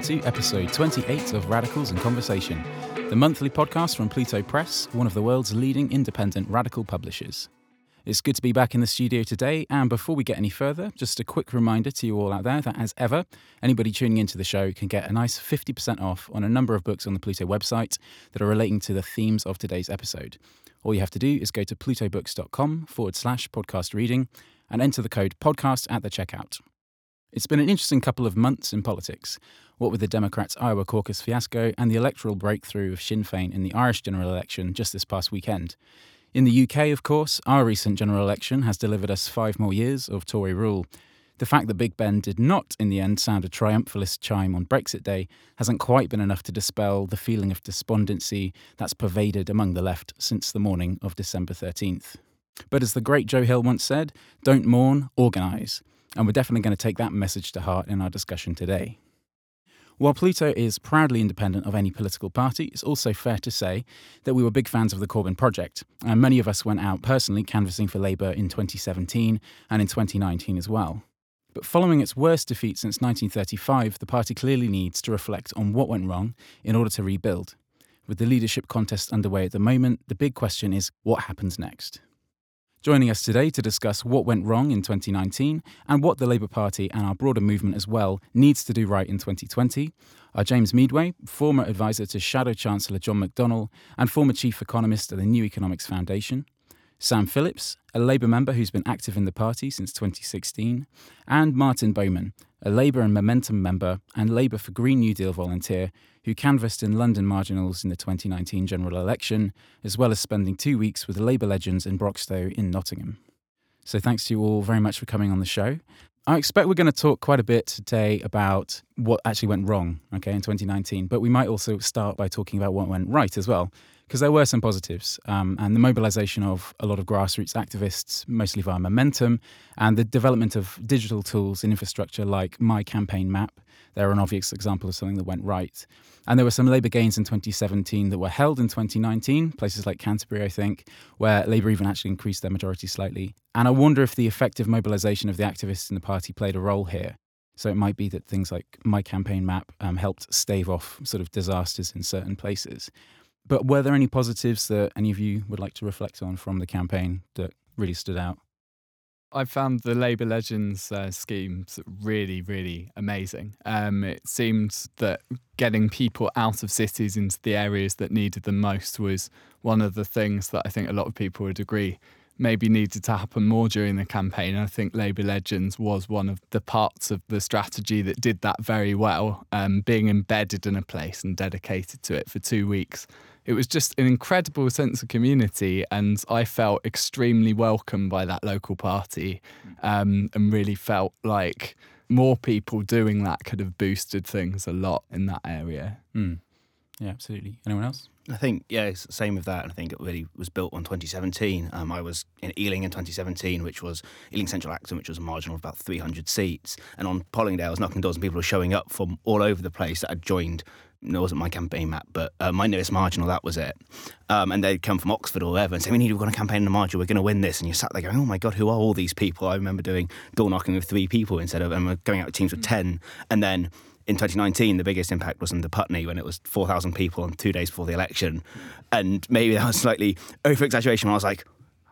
welcome to episode 28 of Radicals in Conversation, the monthly podcast from Pluto Press, one of the world's leading independent radical publishers. It's good to be back in the studio today, and before we get any further, just a quick reminder to you all out there that, as ever, anybody tuning into the show can get a nice 50% off on a number of books on the Pluto website that are relating to the themes of today's episode. All you have to do is go to plutobooks.com forward slash podcast reading and enter the code podcast at the checkout. It's been an interesting couple of months in politics, what with the Democrats' Iowa caucus fiasco and the electoral breakthrough of Sinn Féin in the Irish general election just this past weekend. In the UK, of course, our recent general election has delivered us five more years of Tory rule. The fact that Big Ben did not, in the end, sound a triumphalist chime on Brexit Day hasn't quite been enough to dispel the feeling of despondency that's pervaded among the left since the morning of December 13th. But as the great Joe Hill once said, don't mourn, organise. And we're definitely going to take that message to heart in our discussion today. While Pluto is proudly independent of any political party, it's also fair to say that we were big fans of the Corbyn project, and many of us went out personally canvassing for Labour in 2017 and in 2019 as well. But following its worst defeat since 1935, the party clearly needs to reflect on what went wrong in order to rebuild. With the leadership contest underway at the moment, the big question is what happens next? Joining us today to discuss what went wrong in 2019 and what the Labour Party and our broader movement as well needs to do right in 2020 are James Meadway, former advisor to Shadow Chancellor John McDonnell and former chief economist at the New Economics Foundation, Sam Phillips, a Labour member who's been active in the party since 2016, and Martin Bowman, a Labour and Momentum member and Labour for Green New Deal volunteer who canvassed in London marginals in the 2019 general election, as well as spending two weeks with Labour legends in Broxtowe in Nottingham. So thanks to you all very much for coming on the show. I expect we're going to talk quite a bit today about what actually went wrong, okay, in 2019, but we might also start by talking about what went right as well because there were some positives um, and the mobilization of a lot of grassroots activists, mostly via Momentum, and the development of digital tools and infrastructure like My Campaign Map. They're an obvious example of something that went right. And there were some Labour gains in 2017 that were held in 2019, places like Canterbury, I think, where Labour even actually increased their majority slightly. And I wonder if the effective mobilisation of the activists in the party played a role here. So it might be that things like My Campaign Map um, helped stave off sort of disasters in certain places. But were there any positives that any of you would like to reflect on from the campaign that really stood out? I found the Labour Legends uh, schemes really, really amazing. Um, it seemed that getting people out of cities into the areas that needed them most was one of the things that I think a lot of people would agree maybe needed to happen more during the campaign. I think Labour Legends was one of the parts of the strategy that did that very well, um, being embedded in a place and dedicated to it for two weeks. It was just an incredible sense of community, and I felt extremely welcome by that local party um, and really felt like more people doing that could have boosted things a lot in that area. Mm. Yeah, absolutely. Anyone else? I think yeah, it's the same with that. I think it really was built on 2017. Um, I was in Ealing in 2017, which was Ealing Central Acton, which was a marginal of about 300 seats. And on polling day, I was knocking doors and people were showing up from all over the place that had joined. it wasn't my campaign map, but uh, my nearest marginal, that was it. Um, and they'd come from Oxford or wherever and say, We need, we're going to campaign in the marginal, we're going to win this. And you sat there going, Oh my God, who are all these people? I remember doing door knocking with three people instead of, and we're going out with teams with 10. And then in 2019, the biggest impact was in the Putney when it was 4,000 people on two days before the election. And maybe that was slightly over exaggeration. I was like,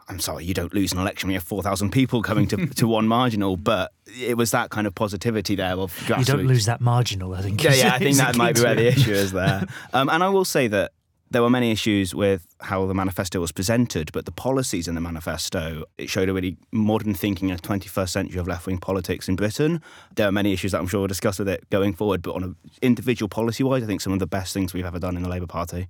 I'm sorry, you don't lose an election when you have 4,000 people coming to, to one marginal. But it was that kind of positivity there of grassroots. You don't lose that marginal, I think. Yeah, yeah, I think that might be where the issue is there. Um, and I will say that there were many issues with how the manifesto was presented, but the policies in the manifesto it showed a really modern thinking in the 21st century of left wing politics in Britain. There are many issues that I'm sure we'll discuss with it going forward, but on an individual policy wise, I think some of the best things we've ever done in the Labour Party.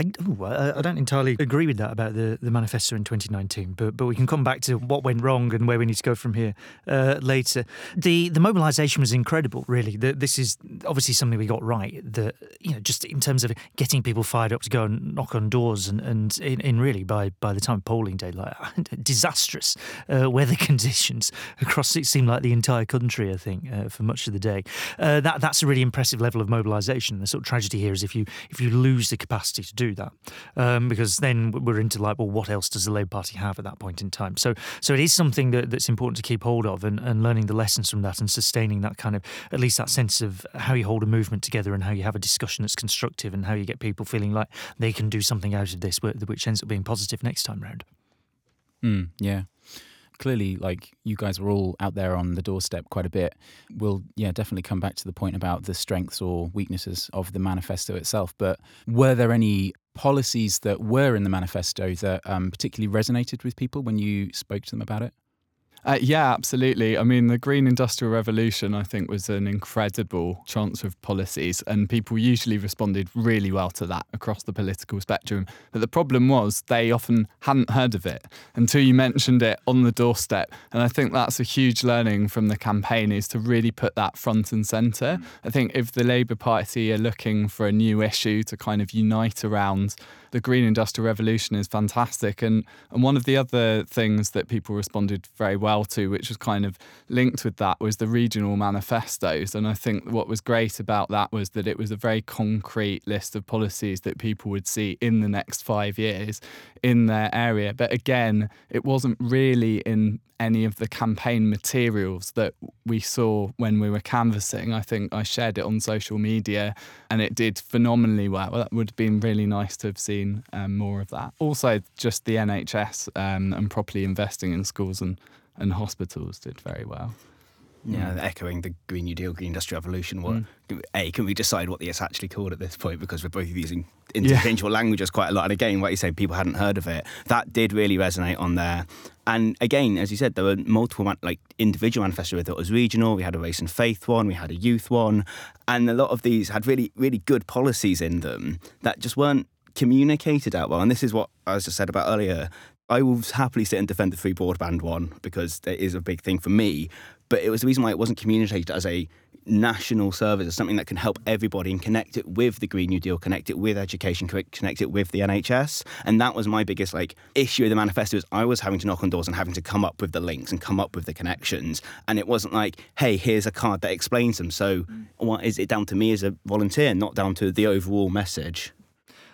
I, ooh, I don't entirely agree with that about the, the manifesto in 2019, but but we can come back to what went wrong and where we need to go from here uh, later. The the mobilisation was incredible, really. The, this is obviously something we got right. That you know, just in terms of getting people fired up to go and knock on doors, and, and in, in really by by the time of polling day, like disastrous uh, weather conditions across it seemed like the entire country. I think uh, for much of the day, uh, that that's a really impressive level of mobilisation. The sort of tragedy here is if you if you lose the capacity to do that um, because then we're into like, well, what else does the Labour Party have at that point in time? So, so it is something that, that's important to keep hold of and, and learning the lessons from that and sustaining that kind of at least that sense of how you hold a movement together and how you have a discussion that's constructive and how you get people feeling like they can do something out of this, which ends up being positive next time round. Mm, yeah clearly like you guys were all out there on the doorstep quite a bit. We'll yeah definitely come back to the point about the strengths or weaknesses of the manifesto itself but were there any policies that were in the manifesto that um, particularly resonated with people when you spoke to them about it uh, yeah, absolutely. I mean, the Green Industrial Revolution, I think, was an incredible chance of policies, and people usually responded really well to that across the political spectrum. But the problem was they often hadn't heard of it until you mentioned it on the doorstep. And I think that's a huge learning from the campaign is to really put that front and centre. Mm. I think if the Labour Party are looking for a new issue to kind of unite around, the green industrial revolution is fantastic. And, and one of the other things that people responded very well to, which was kind of linked with that, was the regional manifestos. And I think what was great about that was that it was a very concrete list of policies that people would see in the next five years in their area. But again, it wasn't really in any of the campaign materials that we saw when we were canvassing. I think I shared it on social media and it did phenomenally well. That would have been really nice to have seen um, more of that. Also, just the NHS um, and properly investing in schools and, and hospitals did very well. Yeah, mm. echoing the Green New Deal, Green Industrial Revolution. What mm. a can we decide what it's actually called at this point because we're both using interchangeable yeah. languages quite a lot. And again, what you say, people hadn't heard of it. That did really resonate on there. And again, as you said, there were multiple like individual manifestos. We thought it was regional. We had a race and faith one. We had a youth one, and a lot of these had really, really good policies in them that just weren't communicated out well. And this is what I was just said about earlier. I will happily sit and defend the free broadband one because it is a big thing for me. But it was the reason why it wasn't communicated as a national service, as something that can help everybody and connect it with the Green New Deal, connect it with education, connect it with the NHS. And that was my biggest like issue with the manifesto is I was having to knock on doors and having to come up with the links and come up with the connections. And it wasn't like, hey, here's a card that explains them. So mm. what is it down to me as a volunteer, not down to the overall message?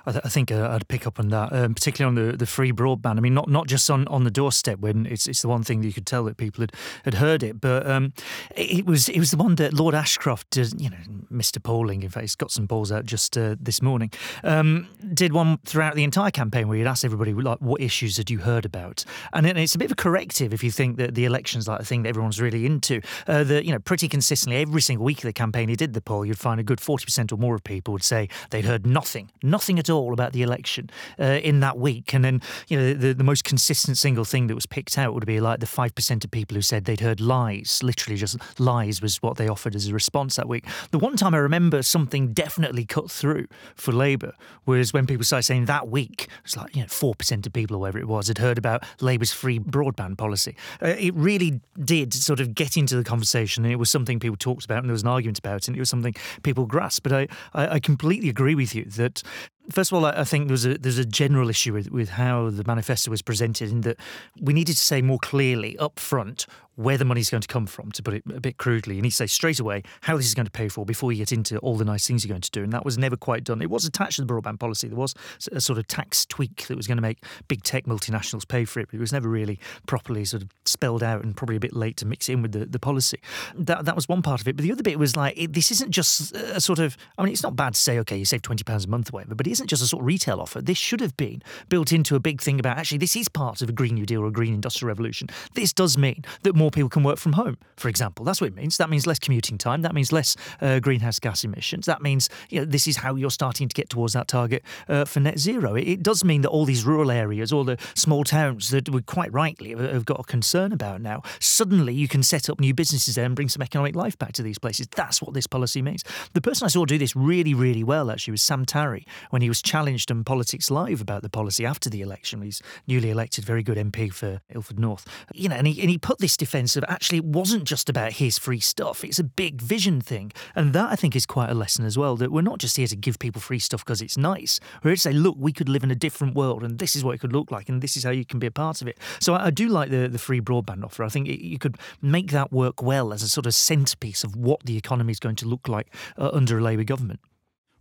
I, th- I think uh, I'd pick up on that, um, particularly on the, the free broadband. I mean, not not just on, on the doorstep when it's it's the one thing that you could tell that people had, had heard it, but um, it, was it was the one that Lord Ashcroft, did, you know, Mr. Polling, in fact, he's got some balls out just uh, this morning, um, did one throughout the entire campaign where he'd ask everybody like, what issues had you heard about, and it's a bit of a corrective if you think that the election's like a thing that everyone's really into. Uh, that you know, pretty consistently every single week of the campaign he did the poll, you'd find a good forty percent or more of people would say they'd heard nothing, nothing at all all about the election uh, in that week. And then, you know, the, the most consistent single thing that was picked out would be like the 5% of people who said they'd heard lies, literally just lies was what they offered as a response that week. The one time I remember something definitely cut through for Labour was when people started saying that week, it's like, you know, 4% of people or whatever it was had heard about Labour's free broadband policy. Uh, it really did sort of get into the conversation and it was something people talked about and there was an argument about it and it was something people grasped. But I, I, I completely agree with you that First of all, I think there's a there's a general issue with, with how the manifesto was presented in that we needed to say more clearly up front where the money's going to come from, to put it a bit crudely. You need to say straight away how this is going to pay for before you get into all the nice things you're going to do. And that was never quite done. It was attached to the broadband policy. There was a sort of tax tweak that was going to make big tech multinationals pay for it, but it was never really properly sort of spelled out and probably a bit late to mix in with the, the policy. That, that was one part of it. But the other bit was like, it, this isn't just a sort of, I mean, it's not bad to say, okay, you save £20 a month or whatever, but it isn't just a sort of retail offer. This should have been built into a big thing about actually, this is part of a Green New Deal or a Green Industrial Revolution. This does mean that more people can work from home for example. That's what it means. That means less commuting time. That means less uh, greenhouse gas emissions. That means you know, this is how you're starting to get towards that target uh, for net zero. It, it, does mean that all these rural areas, all the small towns that we quite rightly have got a concern about now, suddenly you can set up new businesses there and bring some economic life back to these places. That's what this policy means. The person I saw do this really, really well actually was Sam Tarry when he was challenged on Politics Live about the policy after the election. He's newly elected, very good MP for Ilford North. You know, and he, and he put this defence of actually it wasn't just about his free stuff, it's a big vision thing. And that I think is quite a lesson as well that we're not just here to give people free stuff because it's nice. We're here to say, look, we could live in a different world and this is what it could look like and this is how you can be a part of it. So I, I do like the, the free broadband offer. I think it, you could make that work well as a sort of centrepiece of what the economy is going to look like uh, under a Labour government.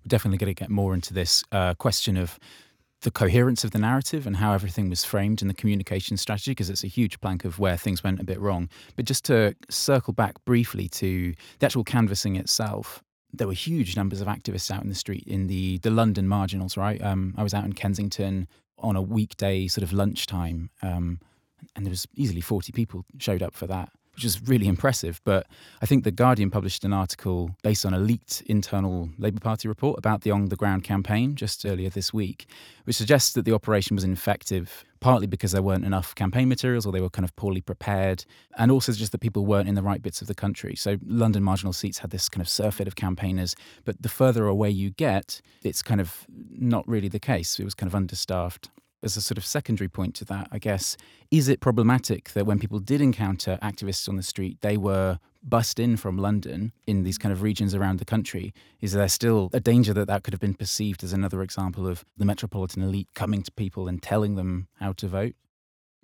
We're definitely going to get more into this uh, question of the coherence of the narrative and how everything was framed in the communication strategy, because it's a huge plank of where things went a bit wrong. But just to circle back briefly to the actual canvassing itself, there were huge numbers of activists out in the street in the, the London marginals, right? Um, I was out in Kensington on a weekday sort of lunchtime, um, and there was easily 40 people showed up for that which is really impressive. But I think The Guardian published an article based on a leaked internal Labour Party report about the on the ground campaign just earlier this week, which suggests that the operation was ineffective, partly because there weren't enough campaign materials or they were kind of poorly prepared, and also just that people weren't in the right bits of the country. So London marginal seats had this kind of surfeit of campaigners, but the further away you get, it's kind of not really the case. It was kind of understaffed as a sort of secondary point to that, I guess, is it problematic that when people did encounter activists on the street, they were bussed in from London in these kind of regions around the country? Is there still a danger that that could have been perceived as another example of the metropolitan elite coming to people and telling them how to vote?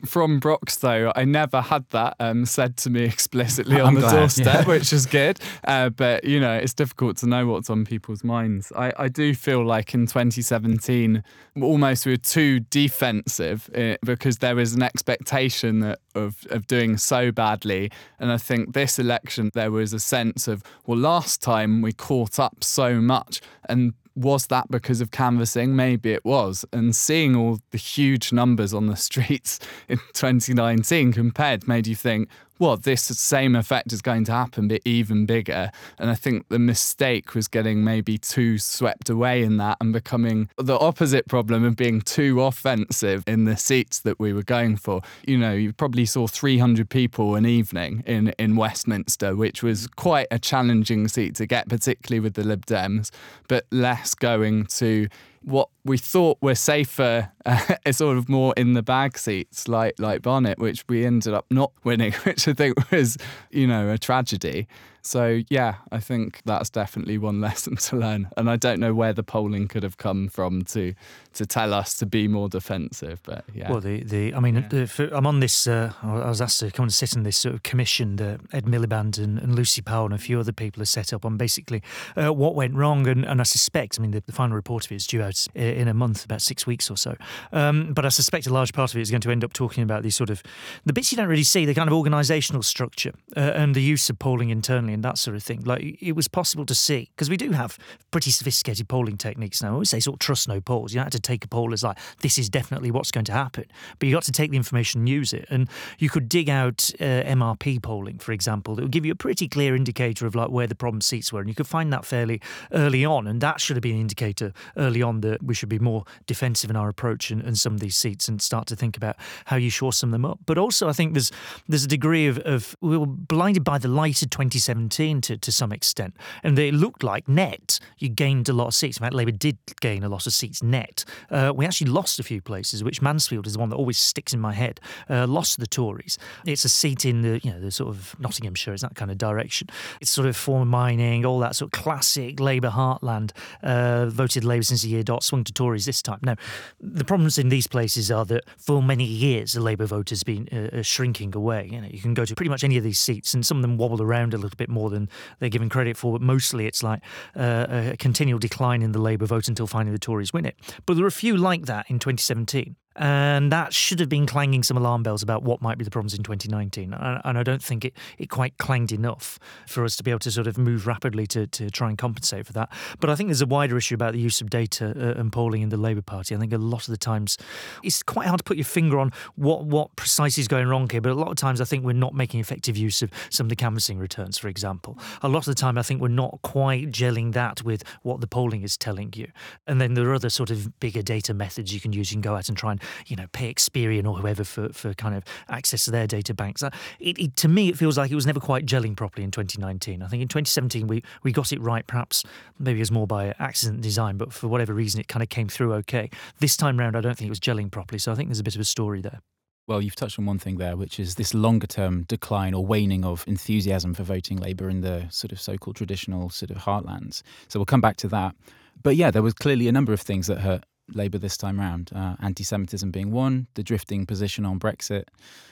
From Broxtowe, I never had that um, said to me explicitly on I'm the glad, doorstep, yeah. which is good. Uh, but, you know, it's difficult to know what's on people's minds. I, I do feel like in 2017, almost we were too defensive uh, because there was an expectation that, of, of doing so badly. And I think this election, there was a sense of, well, last time we caught up so much and was that because of canvassing? Maybe it was. And seeing all the huge numbers on the streets in 2019 compared made you think, well, this same effect is going to happen, but even bigger. And I think the mistake was getting maybe too swept away in that and becoming the opposite problem of being too offensive in the seats that we were going for. You know, you probably saw 300 people an evening in, in Westminster, which was quite a challenging seat to get, particularly with the Lib Dems, but less going to what we thought were safer, uh, sort of more in the bag seats, like like Barnet, which we ended up not winning, which I think was, you know, a tragedy. So yeah, I think that's definitely one lesson to learn. And I don't know where the polling could have come from to to tell us to be more defensive. But yeah. Well, the, the I mean, Yeah. the, for, I'm on this. Uh, I was asked to come and sit in this sort of commission that Ed Miliband and, and Lucy Powell and a few other people have set up on basically uh, what went wrong. And, and I suspect, I mean, the, the final report of it is due out in a month, about six weeks or so. Um, but I suspect a large part of it is going to end up talking about these sort of the bits you don't really see, the kind of organisational structure uh, and the use of polling internally and that sort of thing. Like it was possible to see because we do have pretty sophisticated polling techniques now. I always say sort of trust no polls. You don't have to take a poll as like this is definitely what's going to happen, but you got to take the information and use it. And you could dig out uh, MRP polling, for example, that would give you a pretty clear indicator of like where the problem seats were, and you could find that fairly early on. And that should have been an indicator early on that we should be more defensive in our approach in, in some of these seats and start to think about how you shore some of them up. But also, I think there's there's a degree of, of we were blinded by the light of 2017 to, to some extent, and they looked like net you gained a lot of seats. In fact, Labour did gain a lot of seats net. Uh, we actually lost a few places, which Mansfield is the one that always sticks in my head. Uh, lost to the Tories. It's a seat in the you know the sort of Nottinghamshire, it's that kind of direction. It's sort of former mining, all that sort of classic Labour heartland. Uh, voted Labour since the year dot, swung to Tories this time. Now, the problems in these places are that for many years the Labour vote has been uh, uh, shrinking away. You know, you can go to pretty much any of these seats, and some of them wobble around a little bit more than they're given credit for. But mostly, it's like uh, a continual decline in the Labour vote until finally the Tories win it. But there are a few like that in 2017. And that should have been clanging some alarm bells about what might be the problems in 2019. And I don't think it, it quite clanged enough for us to be able to sort of move rapidly to, to try and compensate for that. But I think there's a wider issue about the use of data uh, and polling in the Labour Party. I think a lot of the times it's quite hard to put your finger on what, what precisely is going wrong here. But a lot of times I think we're not making effective use of some of the canvassing returns, for example. A lot of the time I think we're not quite gelling that with what the polling is telling you. And then there are other sort of bigger data methods you can use. You can go out and try and you know, pay Experian or whoever for, for kind of access to their data banks. Uh, It, it, to me, it feels like it was never quite gelling properly in 2019. I think in 2017 we, we got it right, perhaps maybe it was more by accident design, but for whatever reason it kind of came through okay. This time round, I don't think it was gelling properly, so I think there's a bit of a story there. Well, you've touched on one thing there, which is this longer term decline or waning of enthusiasm for voting Labour in the sort of so called traditional sort of heartlands. So we'll come back to that. But yeah, there was clearly a number of things that hurt Labour this time round. Uh, Anti Semitism being one, the drifting position on Brexit,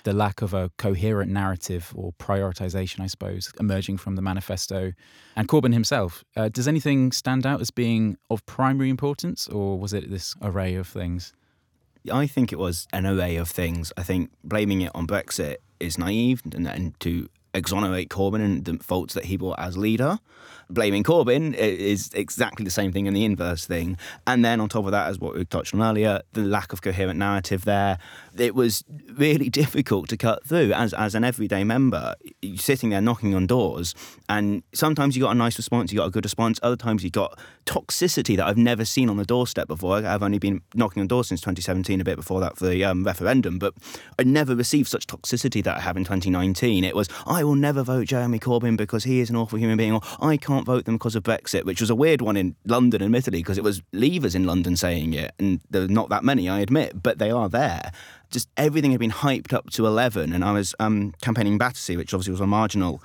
the lack of a coherent narrative or prioritisation, I suppose, emerging from the manifesto, and Corbyn himself. Uh, does anything stand out as being of primary importance, or was it this array of things? I think it was an array of things. I think blaming it on Brexit is naive and, and to exonerate Corbyn and the faults that he brought as leader. Blaming Corbyn is exactly the same thing in the inverse thing. And then on top of that, as what we touched on earlier, the lack of coherent narrative there. It was really difficult to cut through as, as an everyday member. You're sitting there knocking on doors, and sometimes you got a nice response, you got a good response. Other times you got toxicity that I've never seen on the doorstep before. I've only been knocking on doors since 2017, a bit before that for the um, referendum, but I never received such toxicity that I have in 2019. It was, I will never vote Jeremy Corbyn because he is an awful human being, or I can't vote them because of Brexit, which was a weird one in London, admittedly, because it was leavers in London saying it, and there are not that many, I admit, but they are there. Just everything had been hyped up to 11, and I was um, campaigning Battersea, which obviously was a marginal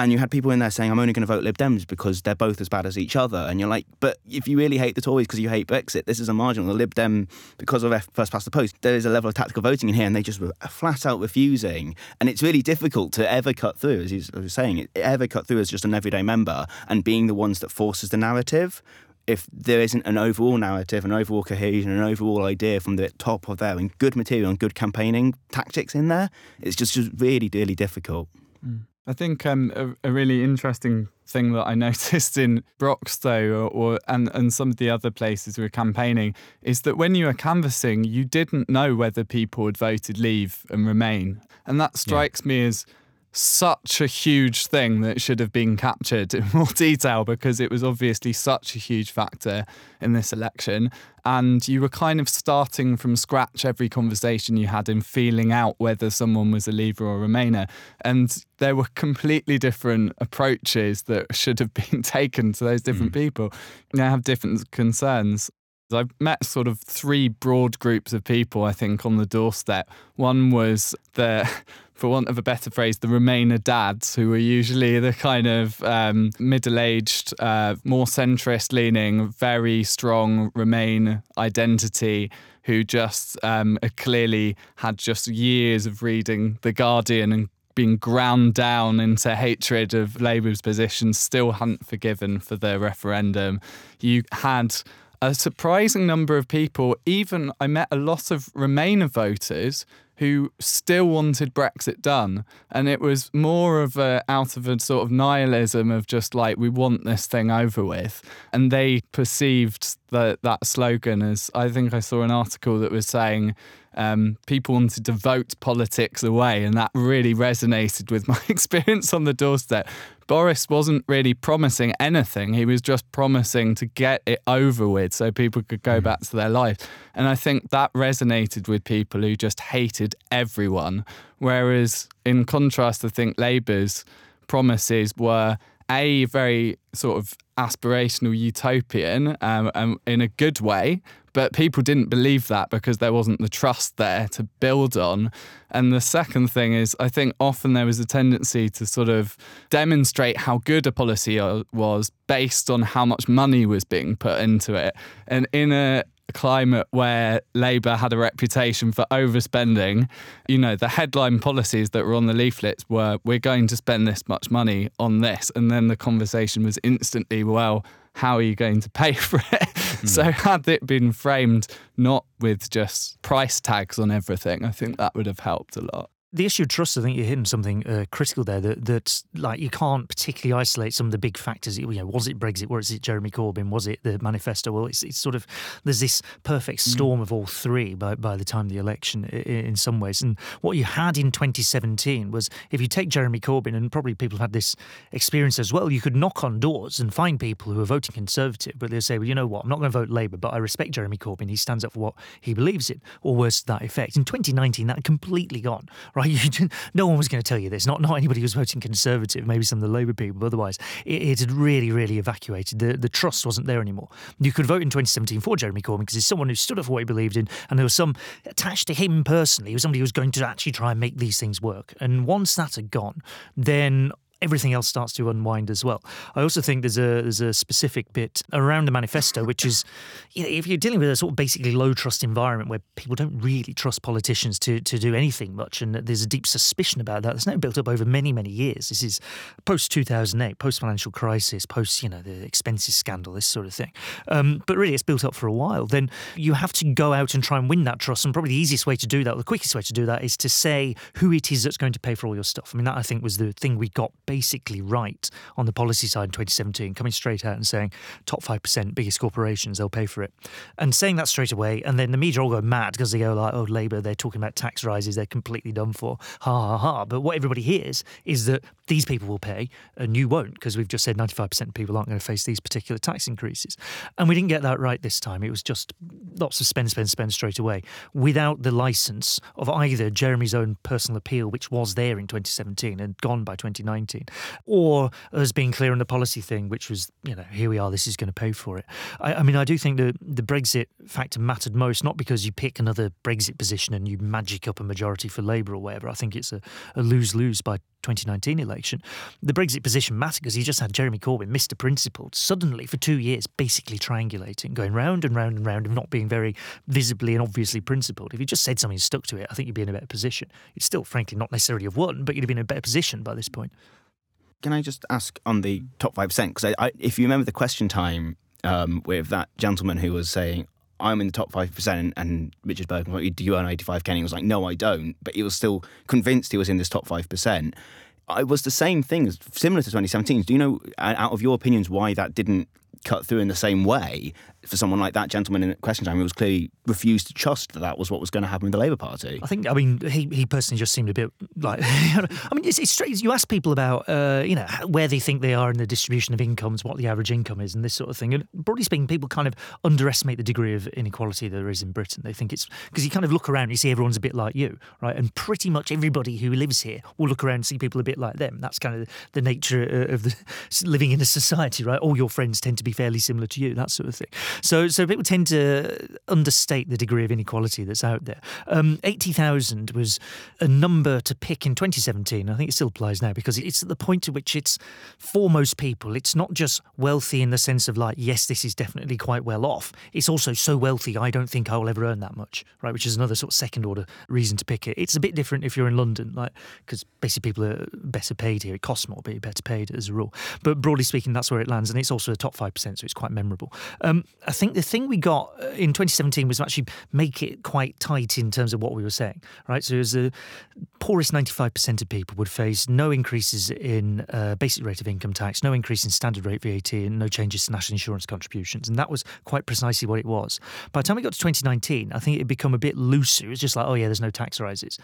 and you had people in there saying, I'm only going to vote Lib Dems because they're both as bad as each other. And you're like, but if you really hate the Tories because you hate Brexit, this is a marginal. The Lib Dem, because of first past the post, there is a level of tactical voting in here, and they just were flat out refusing. And it's really difficult to ever cut through, as you were saying, ever cut through as just an everyday member and being the ones that forces the narrative if there isn't an overall narrative, an overall cohesion, an overall idea from the top of there, and good material and good campaigning tactics in there, it's just, just really, really difficult. Mm. I think um, a, a, really interesting thing that I noticed in Broxtowe or, or, and and some of the other places we were campaigning is that when you were canvassing, you didn't know whether people had voted Leave and Remain, and that strikes yeah. me as such a huge thing that should have been captured in more detail because it was obviously such a huge factor in this election. And you were kind of starting from scratch every conversation you had in feeling out whether someone was a Leaver or a Remainer. And there were completely different approaches that should have been taken to those different mm. people. They have different concerns. I've met sort of three broad groups of people, I think, on the doorstep. One was the for want of a better phrase, the Remainer dads, who were usually the kind of um, middle aged, uh, more centrist leaning, very strong Remain identity, who just um, clearly had just years of reading The Guardian and being ground down into hatred of Labour's position, still hadn't forgiven for the referendum. You had a surprising number of people, even I met a lot of Remainer voters who still wanted Brexit done. And it was more of a out of a sort of nihilism of just like, we want this thing over with. And they perceived that that slogan as I think I saw an article that was saying um, people wanted to vote politics away, and that really resonated with my experience on the doorstep. Boris wasn't really promising anything. He was just promising to get it over with so people could go mm. back to their life. And I think that resonated with people who just hated everyone. Whereas, in contrast, I think Labour's promises were a very sort of aspirational utopian um, um, in a good way, but people didn't believe that because there wasn't the trust there to build on. And the second thing is, I think often there was a tendency to sort of demonstrate how good a policy was based on how much money was being put into it. And in a climate where Labour had a reputation for overspending, you know, the headline policies that were on the leaflets were, we're going to spend this much money on this. And then the conversation was instantly, well, how are you going to pay for it? Mm. So, had it been framed not with just price tags on everything, I think that would have helped a lot the issue of trust, I think you're hitting something uh, critical there. That that like you can't particularly isolate some of the big factors. You know, was it Brexit? Was it Jeremy Corbyn? Was it the manifesto? Well, it's, it's sort of there's this perfect mm. storm of all three by by the time of the election in, in, some ways. And what you had in 2017 was if you take Jeremy Corbyn, and probably people have had this experience as well. You could knock on doors and find people who are voting Conservative, but they'll say, well, you know what? I'm not going to vote Labour, but I respect Jeremy Corbyn. He stands up for what he believes in, or worse to that effect. In 2019, that completely gone. Right right? You, no one was going to tell you this. Not not anybody who was voting Conservative, maybe some of the Labour people, but otherwise, it, it, had really, really evacuated. The, the trust wasn't there anymore. You could vote in 2017 for Jeremy Corbyn because he's someone who stood up for what he believed in, and there was some attached to him personally. He was somebody who was going to actually try and make these things work. And once that had gone, then everything else starts to unwind as well. I also think there's a there's a specific bit around the manifesto, which is, you know, if you're dealing with a sort of basically low trust environment where people don't really trust politicians to to do anything much, and there's a deep suspicion about that. That's now built up over many many years. This is post 2008, post financial crisis, post you know the expenses scandal, this sort of thing. Um, but really, it's built up for a while. Then you have to go out and try and win that trust, and probably the easiest way to do that, the quickest way to do that, is to say who it is that's going to pay for all your stuff. I mean, that I think was the thing we got basically right on the policy side in 2017, coming straight out and saying top 5%, biggest corporations, they'll pay for it. And saying that straight away, and then the media all go mad because they go like, oh, Labour, they're talking about tax rises, they're completely done for, ha ha ha. But what everybody hears is that these people will pay and you won't because we've just said 95% of people aren't going to face these particular tax increases. And we didn't get that right this time. It was just lots of spend, spend, spend straight away without the license of either Jeremy's own personal appeal, which was there in 2017 and gone by 2019, or as being clear on the policy thing, which was, you know, here we are, this is going to pay for it. I, I mean, I do think that the Brexit factor mattered most, not because you pick another Brexit position and you magic up a majority for Labour or whatever. I think it's a, a lose lose by 2019 election. The Brexit position mattered because he just had Jeremy Corbyn, Mr. Principled, suddenly for two years basically triangulating, going round and round and round and not being very visibly and obviously principled. If you just said something and stuck to it, I think you'd be in a better position. You'd still, frankly, not necessarily have won, but you'd have been in a better position by this point. Can I just ask on the top 5%? Because I, I, if you remember the question time um, with that gentleman who was saying, I'm in the top 5%, and Richard Burgon, like, do you earn 85 Kenny was like, no, I don't. But he was still convinced he was in this top 5%. It was the same thing, similar to 2017. Do you know, out of your opinions, why that didn't cut through in the same way for someone like that gentleman in question time who was clearly refused to trust that that was what was going to happen with the Labour Party. I think, I mean, he, he personally just seemed a bit like, I mean, it's, it's strange. You ask people about, uh, you know, where they think they are in the distribution of incomes, what the average income is, and this sort of thing. And broadly speaking, people kind of underestimate the degree of inequality there is in Britain. They think it's because you kind of look around and you see everyone's a bit like you, right? And pretty much everybody who lives here will look around and see people a bit like them. That's kind of the nature of the living in a society, right? All your friends tend to be fairly similar to you, that sort of thing. So, so people tend to understate the degree of inequality that's out there. Um, 80,000 was a number to pick in 2017. I think it still applies now because it's at the point at which it's for most people, it's not just wealthy in the sense of like, yes, this is definitely quite well off. It's also so wealthy, I don't think I will ever earn that much, right? Which is another sort of second order reason to pick it. It's a bit different if you're in London, like, because basically people are better paid here. It costs more, but you're better paid as a rule. But broadly speaking, that's where it lands. And it's also the top 5%, so it's quite memorable. Um, I think the thing we got uh, in 2017 was actually make it quite tight in terms of what we were saying, right? So it was the poorest 95% of people would face no increases in uh, basic rate of income tax, no increase in standard rate VAT, and no changes to national insurance contributions. And that was quite precisely what it was. By the time we got to 2019, I think it had become a bit looser. It was just like, oh, yeah, there's no tax rises.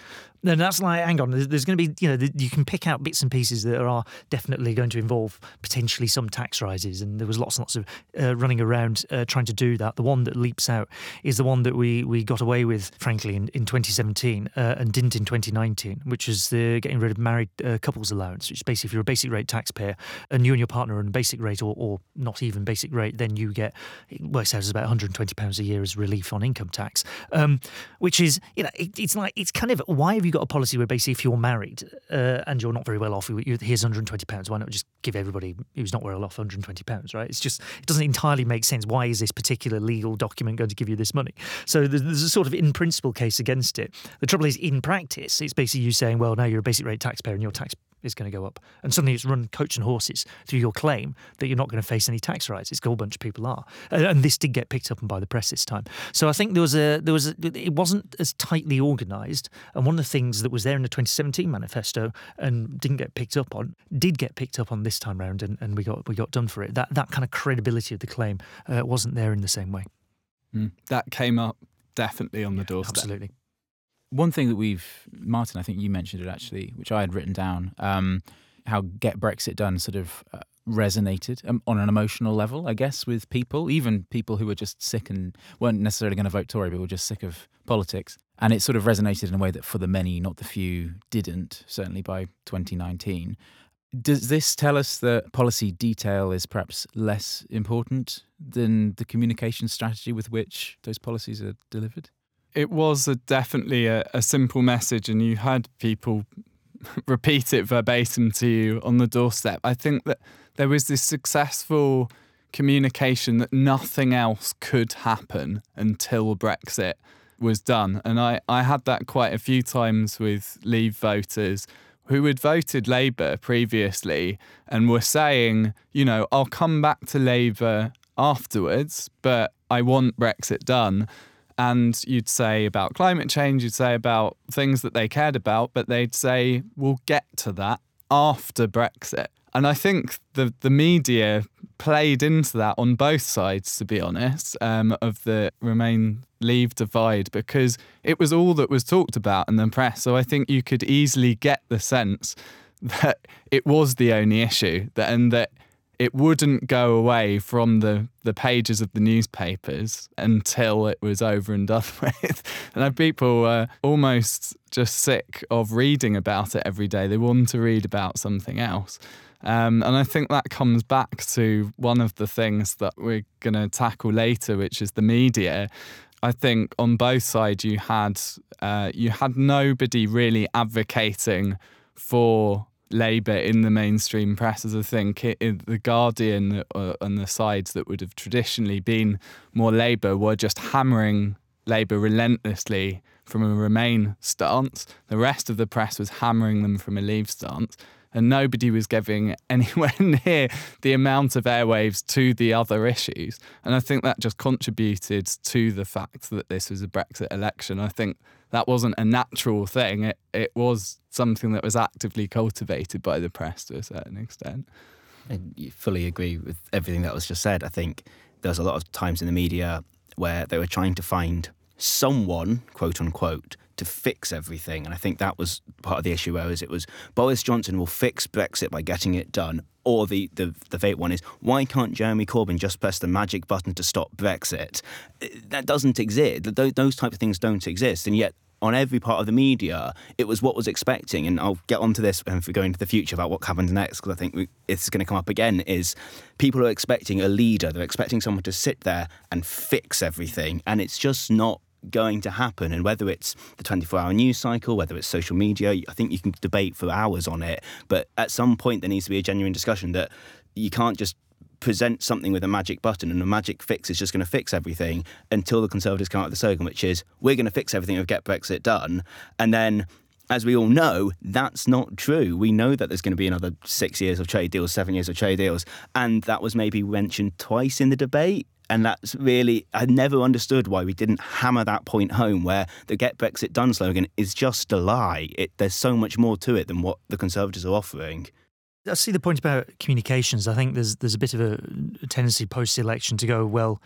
And that's like, hang on, there's going to be, you know, you can pick out bits and pieces that are definitely going to involve potentially some tax rises. And there was lots and lots of uh, running around uh, trying to do that. The one that leaps out is the one that we, we got away with, frankly, in, in 2017 uh, and didn't in 2019, which is the getting rid of married uh, couples allowance, which is basically, if you're a basic rate taxpayer and you and your partner are on basic rate or, or not even basic rate, then you get, it works out as about £120 a year as relief on income tax, um, which is, you know, it, it's like, it's kind of, why have you got a policy where basically if you're married uh, and you're not very well off, here's £120, why not just give everybody who's not well off £120, right? It's just, it doesn't entirely make sense. Why is this particular legal document going to give you this money? So there's a sort of in principle case against it. The trouble is, in practice, it's basically you saying, well, now you're a basic rate taxpayer and your tax is going to go up. And suddenly it's run coach and horses through your claim that you're not going to face any tax rises. It's a whole bunch of people are, and this did get picked up by the press this time. So I think there was a there was a, it wasn't as tightly organised. And one of the things that was there in the 2017 manifesto and didn't get picked up on did get picked up on this time round, and, and we got we got done for it. That that kind of credibility of the claim uh, wasn't there in the same way. Mm, that came up definitely on the doorstep. Absolutely one thing that we've, Martin, I think you mentioned it actually, which I had written down, um, how Get Brexit Done sort of uh, resonated um, on an emotional level, I guess, with people, even people who were just sick and weren't necessarily going to vote Tory, but were just sick of politics. And it sort of resonated in a way that for the many, not the few, didn't, certainly by 2019. Does this tell us that policy detail is perhaps less important than the communication strategy with which those policies are delivered? It was a, definitely a, a, simple message, and you had people repeat it verbatim to you on the doorstep. I think that there was this successful communication that nothing else could happen until Brexit was done. And I, I had that quite a few times with Leave voters who had voted Labour previously and were saying, you know, I'll come back to Labour afterwards, but I want Brexit done. And you'd say about climate change, you'd say about things that they cared about, but they'd say, we'll get to that after Brexit. And I think the, the media played into that on both sides, to be honest, um, of the Remain Leave divide, because it was all that was talked about in the press. So I think you could easily get the sense that it was the only issue, that, and that it wouldn't go away from the, the pages of the newspapers until it was over and done with. And people were almost just sick of reading about it every day. They wanted to read about something else. Um, and I think that comes back to one of the things that we're going to tackle later, which is the media. I think on both sides you had uh, you had nobody really advocating for Labour in the mainstream press, as I think it, it, the Guardian uh, and the sides that would have traditionally been more Labour were just hammering Labour relentlessly from a Remain stance. The rest of the press was hammering them from a Leave stance and nobody was giving anywhere near the amount of airwaves to the other issues. And I think that just contributed to the fact that this was a Brexit election. I think that wasn't a natural thing. It it was something that was actively cultivated by the press to a certain extent. I fully agree with everything that was just said. I think there's a lot of times in the media where they were trying to find someone, quote unquote, to fix everything. And I think that was part of the issue, whereas it was Boris Johnson will fix Brexit by getting it done. Or the, the, the fake one is, why can't Jeremy Corbyn just press the magic button to stop Brexit? Eh, that doesn't exist. Those type of things don't exist. And yet, on every part of the media, it was what was expecting. And I'll get onto this if we go into the future about what happens next, because I think we, it's going to come up again. Is people are expecting a leader, they're expecting someone to sit there and fix everything, and it's just not going to happen and whether it's the 24 hour news cycle whether it's social media i think you can debate for hours on it but at some point there needs to be a genuine discussion that you can't just present something with a magic button and a magic fix is just going to fix everything until the conservatives come out with the slogan which is we're going to fix everything and get brexit done and then as we all know, that's not true. We know that there's going to be another six years of trade deals, seven years of trade deals, and that was maybe mentioned twice in the debate. And that's really, I never understood why we didn't hammer that point home where the Get Brexit Done slogan is just a lie. It, there's so much more to it than what the Conservatives are offering. I see the point about communications. I think there's there's a bit of a tendency post election to go well,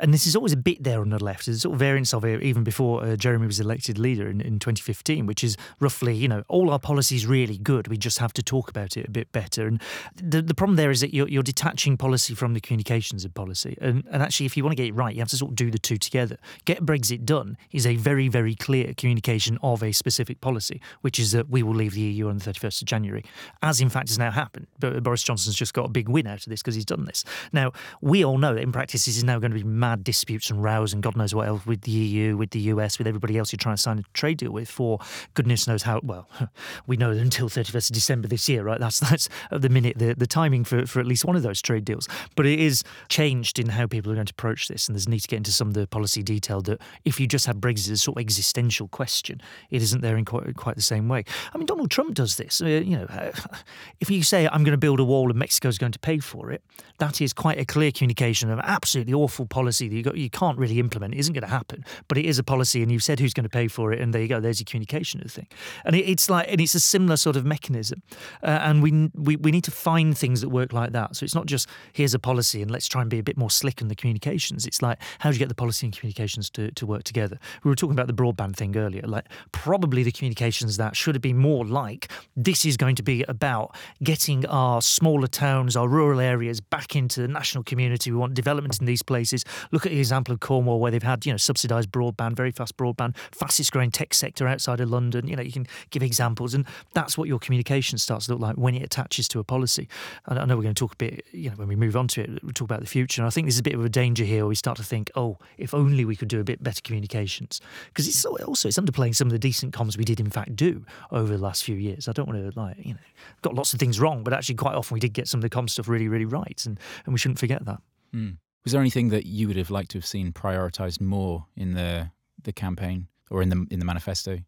and this is always a bit there on the left. There's sort of variants of it even before uh, Jeremy was elected leader in, in 2015, which is roughly you know all our policies really good. We just have to talk about it a bit better. And the the problem there is that you're, you're detaching policy from the communications of policy. And and actually, if you want to get it right, you have to sort of do the two together. Get Brexit done is a very very clear communication of a specific policy, which is that we will leave the EU on the 31st of January, as in fact is now happen. But Boris Johnson's just got a big win out of this because he's done this. Now, we all know that in practice, this is now going to be mad disputes and rows and God knows what else with the EU, with the US, with everybody else you're trying to sign a trade deal with for goodness knows how. Well, we know until 31st of December this year, right? That's that's at the minute the, the timing for, for at least one of those trade deals. But it is changed in how people are going to approach this. And there's need to get into some of the policy detail that if you just have Brexit as a sort of existential question, it isn't there in quite, quite the same way. I mean, Donald Trump does this. Uh, you know, uh, if you say, I'm going to build a wall and Mexico's going to pay for it, that is quite a clear communication of absolutely awful policy that you, got, you can't really implement. It isn't going to happen, but it is a policy, and you've said who's going to pay for it, and there you go. There's your communication of the thing, and it, it's like, and it's a similar sort of mechanism, uh, and we, we we need to find things that work like that. So it's not just here's a policy and let's try and be a bit more slick in the communications. It's like how do you get the policy and communications to, to work together? We were talking about the broadband thing earlier. Like probably the communications that should have been more like this is going to be about getting our smaller towns, our rural areas back into the national community. We want development in these places. Look at the example of Cornwall, where they've had you know subsidised broadband, very fast broadband, fastest growing tech sector outside of London. You know, you can give examples, and that's what your communication starts to look like when it attaches to a policy. And I know we're going to talk a bit, you know, when we move on to it, we'll talk about the future. And I think there's a bit of a danger here where we start to think, oh, if only we could do a bit better communications, because it's also it's underplaying some of the decent comms we did in fact do over the last few years. I don't want to like you know got lots of things wrong, but actually quite often we did get some of the com stuff really really right, and and we shouldn't forget that. Mm. Was there anything that you would have liked to have seen prioritised more in the the campaign or in the in the manifesto?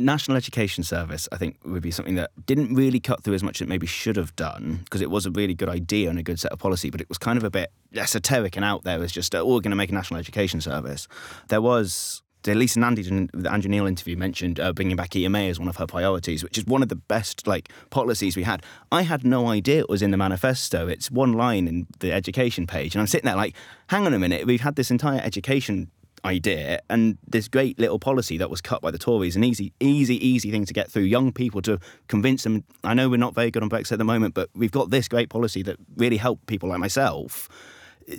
National Education Service, I think, would be something that didn't really cut through as much as it maybe should have done because it was a really good idea and a good set of policy, but it was kind of a bit esoteric and out there. It was just, oh, we're going to make a National Education Service. There was the Lisa Nandy, in the Andrew Neil interview mentioned uh, bringing back EMA as one of her priorities, which is one of the best like policies we had. I had no idea it was in the manifesto. It's one line in the education page, and I'm sitting there like, hang on a minute, we've had this entire education idea and this great little policy that was cut by the Tories, an easy, easy, easy thing to get through young people to convince them. I know we're not very good on Brexit at the moment, but we've got this great policy that really helped people like myself.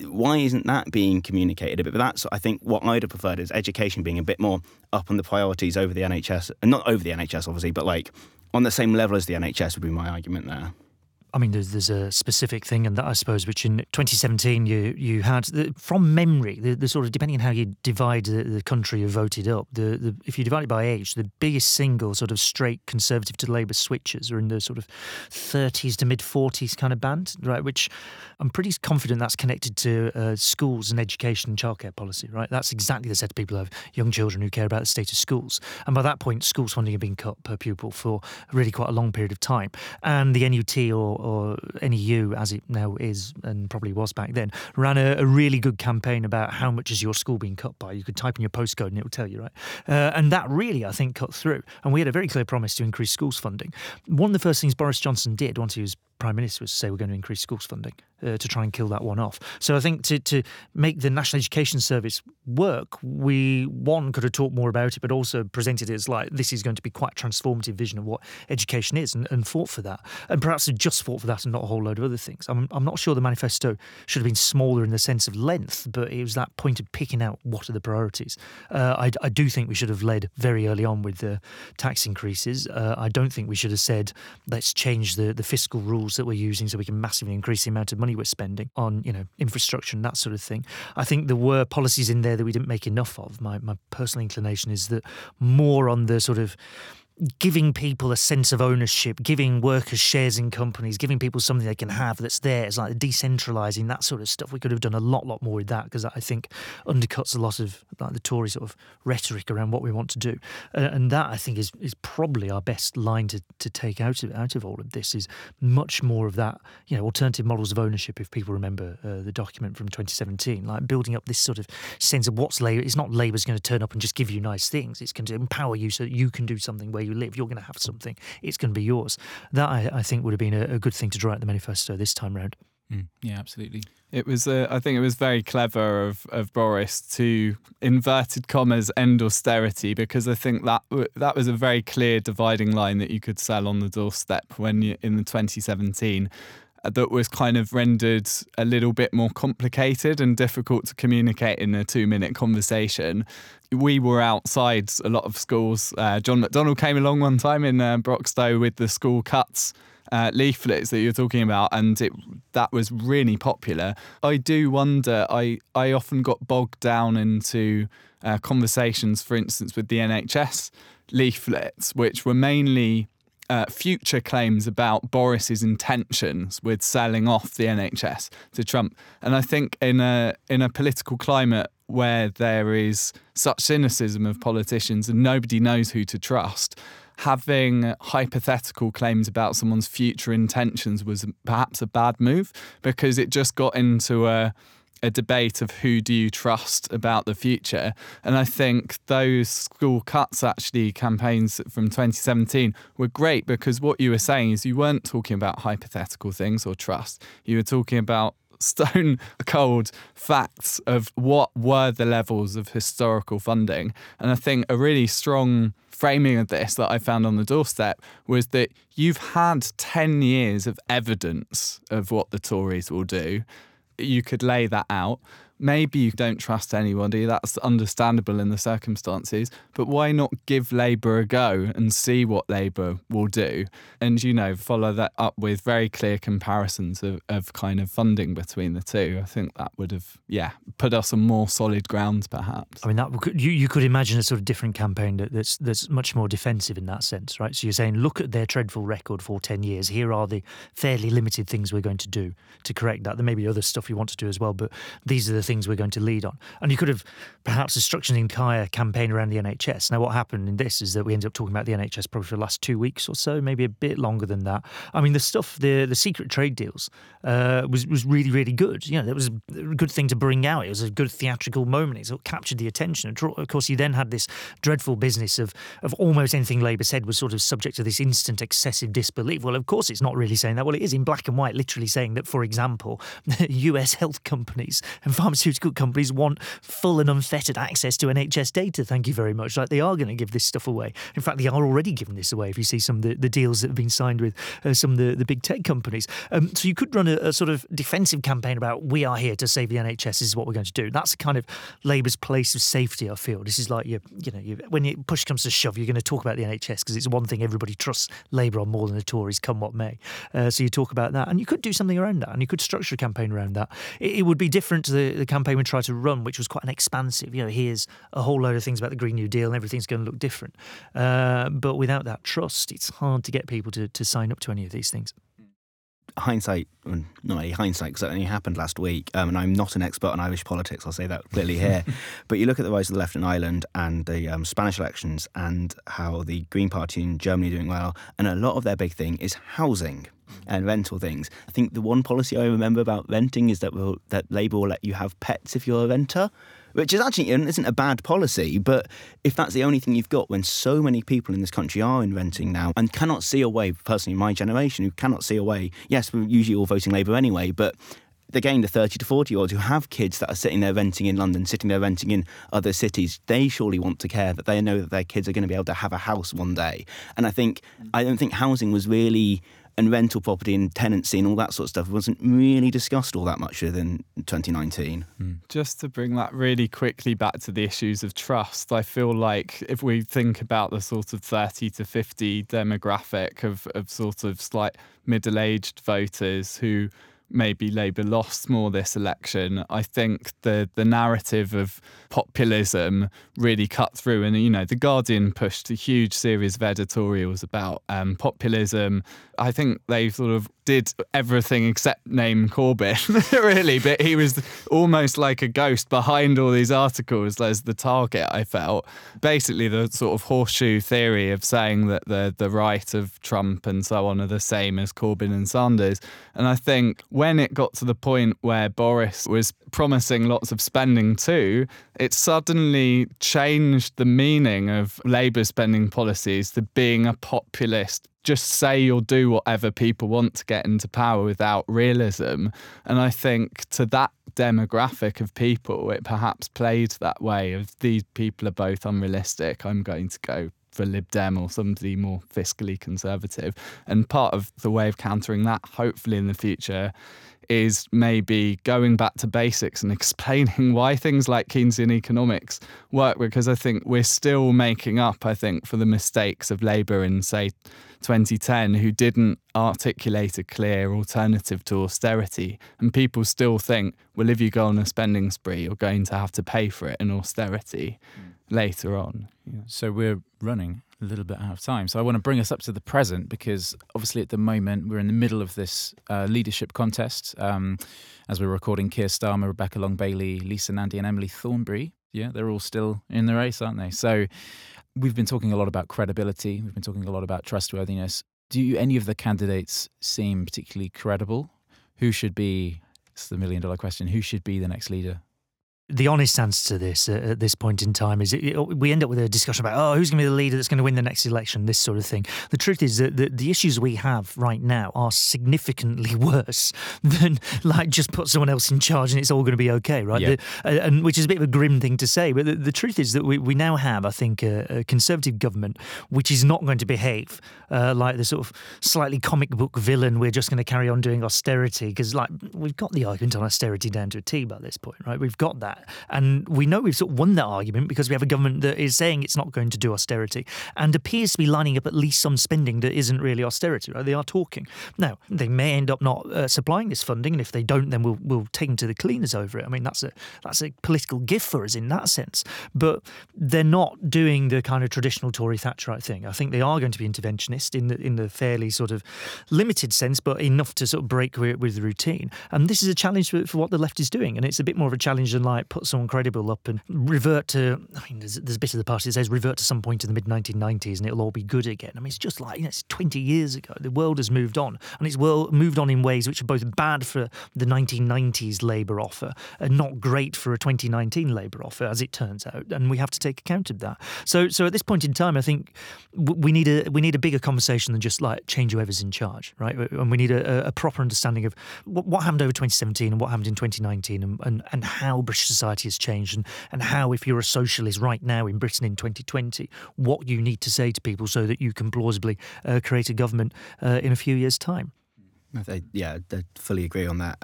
Why isn't that being communicated a bit? But that's, I think, what I'd have preferred is education being a bit more up on the priorities over the NHS, and not over the NHS, obviously, but like on the same level as the NHS would be my argument there. I mean, there's, there's a specific thing, and that I suppose, which in 2017 you you had from memory, the, the, sort of depending on how you divide the, the country you voted up, the, the if you divide it by age, the biggest single sort of straight Conservative to Labour switches are in the sort of 30s to mid 40s kind of band, right? Which I'm pretty confident that's connected to uh, schools and education and childcare policy, right? That's exactly the set of people who have young children who care about the state of schools, and by that point, schools funding had been cut per pupil for really quite a long period of time, and the NUT or or NEU, as it now is and probably was back then, ran a, a, really good campaign about how much is your school being cut by. You could type in your postcode and it would tell you, right? Uh, and that really, I think, cut through. And we had a very clear promise to increase schools funding. One of the first things Boris Johnson did once he was Prime Minister was to say we're going to increase schools funding uh, to try and kill that one off. So I think to, to make the National Education Service work, we, one, could have talked more about it, but also presented it as like this is going to be quite a transformative vision of what education is and, and fought for that. And perhaps just fought for that and not a whole load of other things. I'm, I'm not sure the manifesto should have been smaller in the sense of length, but it was that point of picking out what are the priorities. Uh, I, I, do think we should have led very early on with the tax increases. Uh, I don't think we should have said, let's change the, the fiscal rules that we're using so we can massively increase the amount of money we're spending on, you know, infrastructure and that sort of thing. I think there were policies in there that we didn't make enough of. My my personal inclination is that more on the sort of giving people a sense of ownership, giving workers shares in companies, giving people something they can have that's theirs, like decentralising that sort of stuff. We could have done a lot, lot more with that because I think undercuts a lot of like the Tory sort of rhetoric around what we want to do, uh, and that I think is is probably our best line to, to take out of out of all of this is much more of that you know alternative models of ownership. If people remember uh, the document from 2017, like building up this sort of sense of what's Labour. It's not Labour's going to turn up and just give you nice things. It's going to empower you so that you can do something where you you live, you're going to have something. It's going to be yours. That I, I think would have been a, a, good thing to draw out the manifesto this time round. Mm, yeah, absolutely. It was, uh, I think, it was very clever of, of Boris to inverted commas end austerity because I think that that was a very clear dividing line that you could sell on the doorstep when you, in the 2017 that was kind of rendered a little bit more complicated and difficult to communicate in a two minute conversation. We were outside a lot of schools. Uh, John McDonnell came along one time in uh, Broxtowe with the school cuts. Uh, leaflets that you're talking about, and it that was really popular. I do wonder. I I often got bogged down into uh, conversations, for instance, with the NHS leaflets, which were mainly uh, future claims about Boris's intentions with selling off the NHS to Trump. And I think in a in a political climate where there is such cynicism of politicians and nobody knows who to trust, having hypothetical claims about someone's future intentions was perhaps a bad move because it just got into a a debate of who do you trust about the future. And I think those school cuts actually campaigns from 2017 were great because what you were saying is you weren't talking about hypothetical things or trust. You were talking about stone cold facts of what were the levels of historical funding. And I think a really strong framing of this that I found on the doorstep was that you've had 10 years of evidence of what the Tories will do. You could lay that out maybe you don't trust anybody. That's understandable in the circumstances. But why not give Labour a go and see what Labour will do? And, you know, follow that up with very clear comparisons of, of kind of funding between the two. I think that would have, yeah, put us on more solid ground, perhaps. I mean, that you, you could imagine a sort of different campaign that, that's, that's much more defensive in that sense, right? So you're saying, look at their dreadful record for 10 years. Here are the fairly limited things we're going to do to correct that. There may be other stuff you want to do as well, but these are the things we're going to lead on. And you could have perhaps structured an entire campaign around the NHS. Now, what happened in this is that we ended up talking about the NHS probably for the last two weeks or so, maybe a bit longer than that. I mean, the stuff, the the secret trade deals, uh, was was really really good. You know, that was a good thing to bring out. It was a good theatrical moment. It sort of captured the attention. Of course, you then had this dreadful business of of almost anything Labour said was sort of subject to this instant excessive disbelief. Well, of course, it's not really saying that. Well, it is in black and white, literally saying that, for example, U.S. health companies and pharmaceutical companies want full and unfettered access to NHS data. Thank you very much. Like they are going to give this stuff away. In fact, they are already giving this away. If you see some of the, the deals that have been signed with uh, some of the, the big tech companies, um, so you could run a, a, sort of defensive campaign about we are here to save the NHS. This is what we're going to do. That's kind of Labour's place of safety. I feel this is like you, you know, you, when you, push comes to shove, you're going to talk about the NHS because it's one thing everybody trusts Labour on more than the Tories, come what may. Uh, so you talk about that, and you could do something around that, and you could structure a campaign around that. It, it would be different to the, the campaign we tried to run run, which was quite an expansive, you know, here's a whole load of things about the Green New Deal and everything's going to look different. Uh, but without that trust, it's hard to get people to, to sign up to any of these things hindsight, not really hindsight, because it only happened last week, um, and I'm not an expert on Irish politics, I'll say that clearly here. but you look at the rise of the left in Ireland and the um, Spanish elections and how the Green Party in Germany are doing well, and a lot of their big thing is housing and rental things. I think the one policy I remember about renting is that will, that Labour will let you have pets if you're a renter, which is actually isn't a bad policy. But if that's the only thing you've got, when so many people in this country are in renting now and cannot see a way, personally, my generation who cannot see a way. Yes, we're usually all voting Labour anyway, but again, the 30 to 40 year olds who have kids that are sitting there renting in London, sitting there renting in other cities, they surely want to care that they know that their kids are going to be able to have a house one day. And I think, I don't think housing was really and rental property and tenancy and all that sort of stuff wasn't really discussed all that much within 2019. Mm. Just to bring that really quickly back to the issues of trust, I feel like if we think about the sort of 30 to 50 demographic of, of sort of slight middle aged voters who maybe Labour lost more this election, I think the the narrative of populism really cut through. And you know, the Guardian pushed a huge series of editorials about um, populism. I think they sort of did everything except name Corbyn, really. But he was almost like a ghost behind all these articles as the target, I felt. Basically, the sort of horseshoe theory of saying that the, the right of Trump and so on are the same as Corbyn and Sanders. And I think when it got to the point where Boris was promising lots of spending too, it suddenly changed the meaning of Labour spending policies to being a populist just say you'll do whatever people want to get into power without realism. And I think to that demographic of people, it perhaps played that way of these people are both unrealistic. I'm going to go for Lib Dem or somebody more fiscally conservative. And part of the way of countering that, hopefully in the future, is maybe going back to basics and explaining why things like Keynesian economics work because I think we're still making up, I think, for the mistakes of Labour in, say, 2010 who didn't articulate a clear alternative to austerity. And people still think, well, if you go on a spending spree, you're going to have to pay for it in austerity mm. later on. Yeah. So we're running a little bit out of time. So I want to bring us up to the present because obviously at the moment we're in the middle of this uh, leadership contest. Um, as we're recording, Keir Starmer, Rebecca Long Bailey, Lisa Nandy, and Emily Thornberry. Yeah, they're all still in the race, aren't they? So we've been talking a lot about credibility. We've been talking a lot about trustworthiness. Do you, any of the candidates seem particularly credible? Who should be? It's the million dollar question. Who should be the next leader? The honest answer to this uh, at this point in time is it, it, we end up with a discussion about oh who's going to be the leader that's going to win the next election, this sort of thing. The truth is that the, the issues we have right now are significantly worse than like just put someone else in charge and it's all going to be okay, right? Yeah. The, uh, and which is a bit of a grim thing to say, but the, the truth is that we, we now have, I think, a, a conservative government which is not going to behave uh, like the sort of slightly comic book villain. We're just going to carry on doing austerity because, like, we've got the argument on austerity down to a T by this point, right? We've got that, and we know we've sort of won that argument because we have a government that is saying it's not going to do austerity and appears to be lining up at least some spending that isn't really austerity, right? They are talking. Now, they may end up not uh, supplying this funding, and if they don't, then we'll we'll take them to the cleaners over it. I mean, that's a that's a political gift for us in that sense, but they're not doing the kind of traditional Tory Thatcherite thing. I think they are going to be interventionist in the in the fairly sort of limited sense, but enough to sort of break with, with the routine. And this is a challenge for, for, what the left is doing, and it's a bit more of a challenge than like put someone credible up and revert to. I mean, there's, there's a bit of the party that says revert to some point in the mid 1990s and it'll all be good again. I mean, it's just like you know, it's 20 years ago. The world has moved on, and it's world moved on in ways which are both bad for the 1990s Labour offer and not great for a 2019 Labour offer, as it turns out. And we have to take account of that. So, so at this point in time, I think we need a we need a bigger conversation than just like change whoever's in charge, right? And we need a, a proper understanding of what, what, happened over 2017 and what happened in 2019, and, and, and how British society has changed, and, and how if you're a socialist right now in Britain in 2020, what you need to say to people so that you can plausibly uh, create a government uh, in a few years' time. I, yeah, I fully agree on that.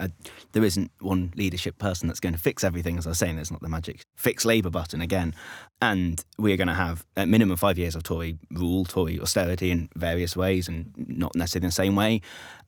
There isn't one leadership person that's going to fix everything. As I was saying, there's not the magic fix Labour button again. And we're going to have at minimum five years of Tory rule, Tory austerity in various ways and not necessarily in the same way.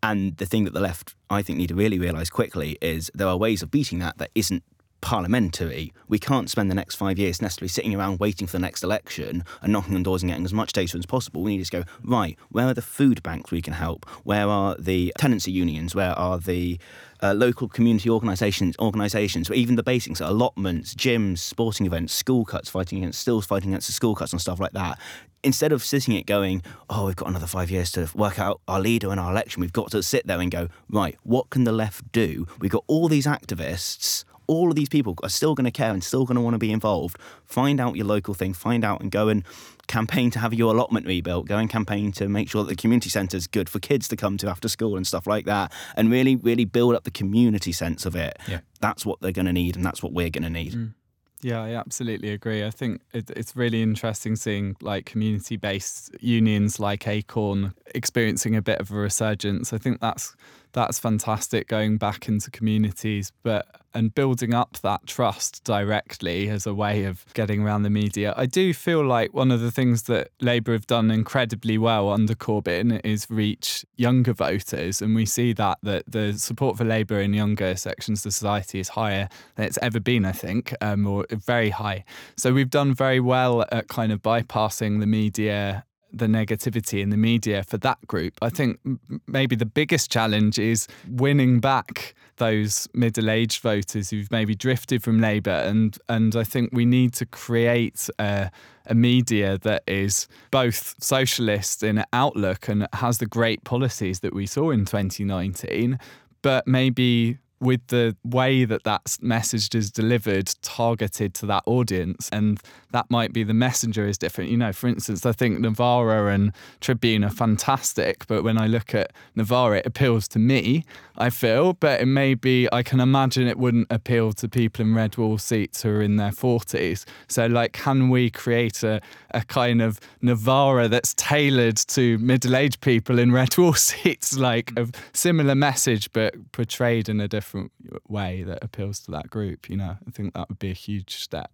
And the thing that the left, I think, need to really realise quickly is there are ways of beating that that isn't parliamentary. We can't spend the next five years necessarily sitting around waiting for the next election and knocking on doors and getting as much data as possible. We need to go, right, where are the food banks we can help? Where are the tenancy unions? Where are the uh, local community organisations, organisations, even the basics, allotments, gyms, sporting events, school cuts, fighting against, still fighting against the school cuts and stuff like that. Instead of sitting it going, oh, we've got another five years to work out our leader and our election, we've got to sit there and go, right, what can the left do? We've got all these activists all of these people are still going to care and still going to want to be involved. Find out your local thing, find out and go and campaign to have your allotment rebuilt, go and campaign to make sure that the community centre is good for kids to come to after school and stuff like that, and really, really build up the community sense of it. Yeah. That's what they're going to need, and that's what we're going to need. Mm. Yeah, I absolutely agree. I think it, it's really interesting seeing like community based unions like Acorn experiencing a bit of a resurgence. I think that's that's fantastic going back into communities, but and building up that trust directly as a way of getting around the media. I do feel like one of the things that Labour have done incredibly well under Corbyn is reach younger voters, and we see that that the support for Labour in younger sections of society is higher than it's ever been. I think, um, or very high. So we've done very well at kind of bypassing the media the negativity in the media for that group. I think maybe the biggest challenge is winning back those middle-aged voters who've maybe drifted from Labour, and and I think we need to create a, a media that is both socialist in outlook and has the great policies that we saw in 2019, but maybe with the way that that message is delivered targeted to that audience and that might be the messenger is different. You know for instance i think novara and tribune are fantastic but when i look at novara it appeals to me i feel but it may be i can imagine it wouldn't appeal to people in red wall seats who are in their 40s so like can we create a, a kind of novara that's tailored to middle-aged people in red wall seats like a similar message but portrayed in a different different way that appeals to that group. You know, I think that would be a huge step.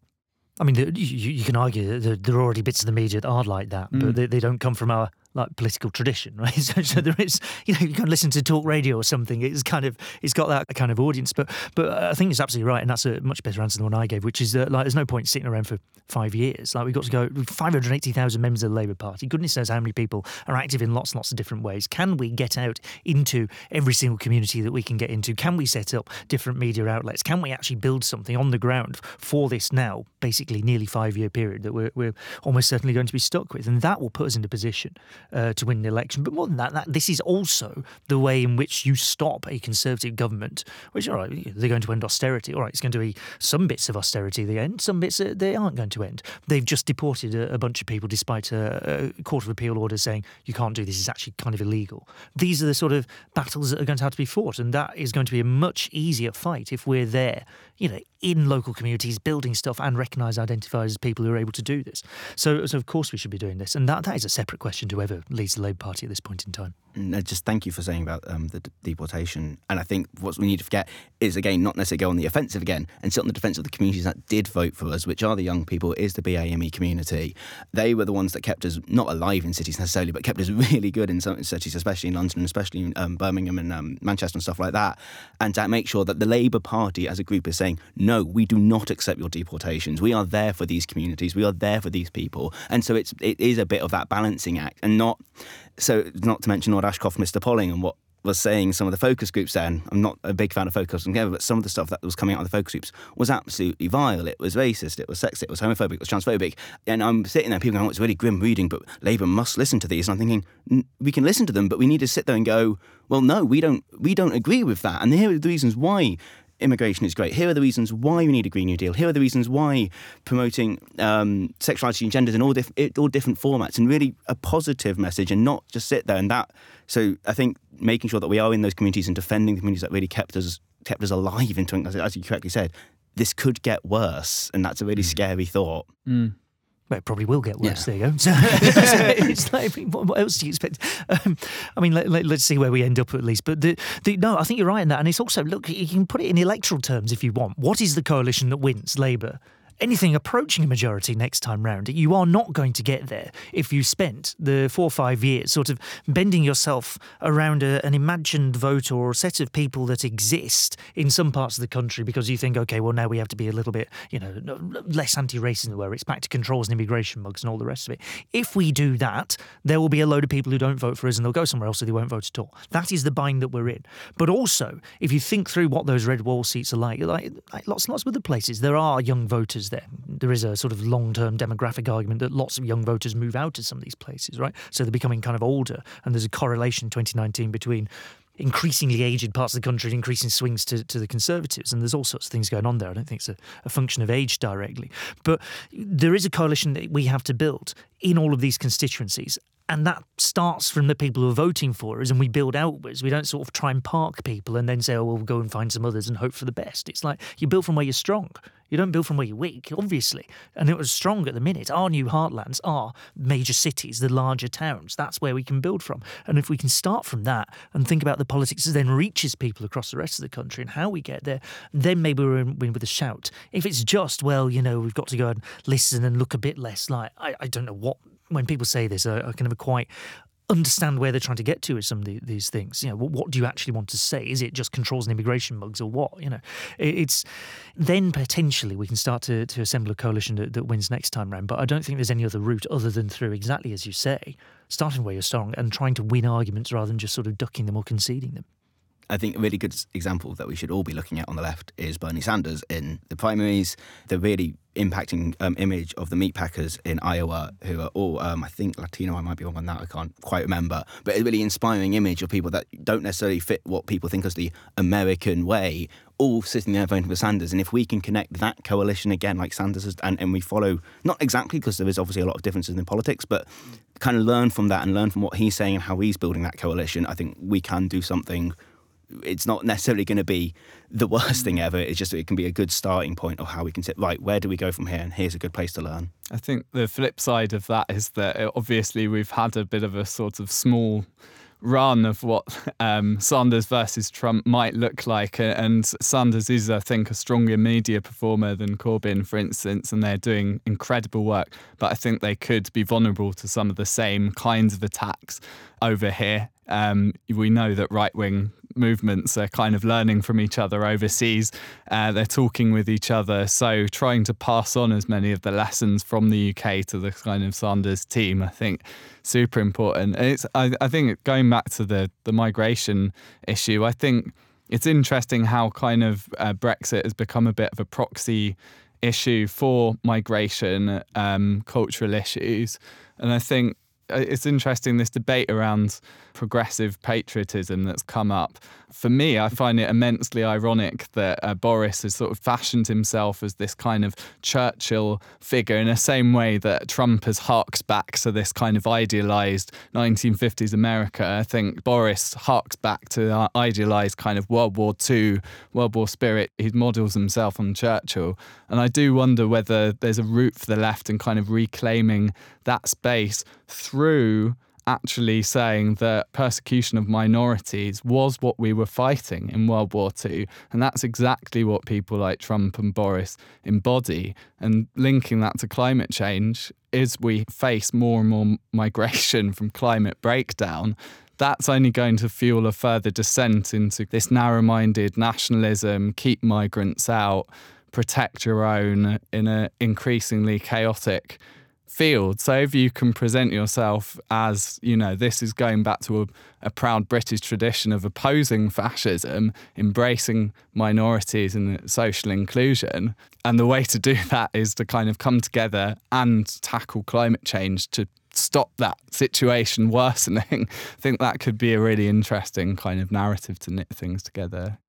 I mean, you, you can argue that there are already bits of the media that are like that, mm. but they, they don't come from our like political tradition, right? So, mm. so, there is, you know, you can listen to talk radio or something. It's kind of, it's got that kind of audience. But, but uh, I think it's absolutely right, and that's a much better answer than the one I gave, which is that like, there's no point sitting around for five years. Like we've got to go. 580,000 members of the Labour Party. Goodness knows how many people are active in lots and lots of different ways. Can we get out into every single community that we can get into? Can we set up different media outlets? Can we actually build something on the ground for this now, basically nearly five year period that we're, we're almost certainly going to be stuck with? And that will put us in a position uh, to win the election. But more than that, that, this is also the way in which you stop a Conservative government, which, all right, they're going to end austerity. All right, it's going to be some bits of austerity they end, some bits they aren't going to end. They've just deported a, a bunch of people despite a, a, Court of Appeal order saying you can't do this, it's actually kind of illegal. These are the sort of battles that are going to have to be fought, and that is going to be a much easier fight if we're there, you know, in local communities, building stuff and recognise, identify as people who are able to do this. So, so of course we should be doing this, and that, that is a separate question to whoever leads the Labour Party at this point in time. No, just thank you for saying about um, the d- deportation. And I think what we need to forget is again not necessarily go on the offensive again and sit on the defence of the communities that did vote for us, which are the young people, is the BAME community. They were the ones that kept us not alive in cities necessarily, but kept us really good in some cities, especially in London, especially in um, Birmingham and um, Manchester and stuff like that. And to make sure that the Labour Party as a group is saying, no, we do not accept your deportations. We are there for these communities. We are there for these people. And so it's it is a bit of that balancing act and not so not to mention Lord Ashcroft, Mr. Polling, and what was saying some of the focus groups then. I'm not a big fan of focus together, but some of the stuff that was coming out of the focus groups was absolutely vile. It was racist, it was sexist, it was homophobic, it was transphobic. And I'm sitting there, people going, oh, it's really grim reading, but Labour must listen to these. And I'm thinking, we can listen to them, but we need to sit there and go, well, no, we don't, we don't agree with that. And here are the reasons why immigration is great. Here are the reasons why we need a Green New Deal. Here are the reasons why promoting um, sexuality and genders in all, diff- all different formats and really a positive message and not just sit there and that. So I think making sure that we are in those communities and defending the communities that really kept us kept us alive into, as you correctly said, this could get worse, and that's a really mm. scary thought. Mm. Well, it probably will get worse. Yeah. There you go. So, it's like, what else do you expect? Um, I mean, let, us let, see where we end up at least. But the, the, no, I think you're right in that. And it's also, look, you can put it in electoral terms if you want. What is the coalition that wins? Labour anything approaching a majority next time round. You are not going to get there if you spent the four or five years sort of bending yourself around a, an imagined vote or a set of people that exist in some parts of the country because you think, okay, well, now we have to be a little bit, you know, less anti-racist than we were. It's back to controls and immigration mugs and all the rest of it. If we do that, there will be a load of people who don't vote for us and they'll go somewhere else so they won't vote at all. That is the bind that we're in. But also, if you think through what those red wall seats are like, like, like lots and lots of other places, there are young voters voters there. There is a sort of long term demographic argument that lots of young voters move out to some of these places, right? So they're becoming kind of older. And there's a correlation in 2019 between increasingly aged parts of the country and increasing swings to, to the Conservatives. And there's all sorts of things going on there. I don't think it's a, a, function of age directly. But there is a coalition that we have to build in all of these constituencies. And that starts from the people who are voting for us, and we build outwards. We don't sort of try and park people and then say, oh, well, we'll go and find some others and hope for the best. It's like you build from where you're strong. You don't build from where you're weak, obviously. And it was strong at the minute. Our new heartlands are major cities, the larger towns. That's where we can build from. And if we can start from that and think about the politics that then reaches people across the rest of the country and how we get there, then maybe we're in with a shout. If it's just, well, you know, we've got to go and listen and look a bit less like, I, I don't know what when people say this, I, I kind of quite understand where they're trying to get to with some of the, these things. You know, what, what, do you actually want to say? Is it just controls and immigration mugs or what? You know, it, it's then potentially we can start to, to assemble a coalition that, that wins next time round. But I don't think there's any other route other than through exactly as you say, starting where you're strong and trying to win arguments rather than just sort of ducking them or conceding them. I think a really good example that we should all be looking at on the left is Bernie Sanders in the primaries. The really impacting um, image of the meatpackers in Iowa, who are all, um, I think, Latino. I might be wrong on that. I can't quite remember. But a really inspiring image of people that don't necessarily fit what people think as the American way, all sitting there voting for Sanders. And if we can connect that coalition again, like Sanders has, and, and we follow, not exactly because there is obviously a lot of differences in politics, but kind of learn from that and learn from what he's saying and how he's building that coalition, I think we can do something it's not necessarily going to be the worst thing ever. It's just it can be a good starting point of how we can say, right, where do we go from here? And here's a good place to learn. I think the flip side of that is that uh, obviously we've had a bit of a sort of small run of what um, Sanders versus Trump might look like. And Sanders is, I think, a stronger media performer than Corbyn, for instance, and they're doing incredible work. But I think they could be vulnerable to some of the same kinds of attacks over here. Um, we know that right wing movements are kind of learning from each other overseas. Uh, they're talking with each other. So trying to pass on as many of the lessons from the UK to the kind of Sanders team, I think, super important. It's I, I think going back to the the migration issue, I think it's interesting how kind of uh, Brexit has become a bit of a proxy issue for migration, um, cultural issues, and I think uh, it's interesting this debate around progressive patriotism that's come up. For me, I find it immensely ironic that uh, Boris has sort of fashioned himself as this kind of Churchill figure in the same way that Trump has harks back to this kind of idealized 1950s America. I think Boris harks back to the idealized kind of World War II, World War spirit. He models himself on Churchill. And I do wonder whether there's a route for the left in kind of reclaiming that space through actually saying that persecution of minorities was what we were fighting in World War II. And that's exactly what people like Trump and Boris embody. And linking that to climate change is we face more and more migration from climate breakdown. That's only going to fuel a further descent into this narrow minded nationalism, keep migrants out, protect your own in an increasingly chaotic field. So if you can present yourself as, you know, this is going back to a, a, proud British tradition of opposing fascism, embracing minorities and social inclusion. And the way to do that is to kind of come together and tackle climate change to stop that situation worsening. I think that could be a really interesting kind of narrative to knit things together.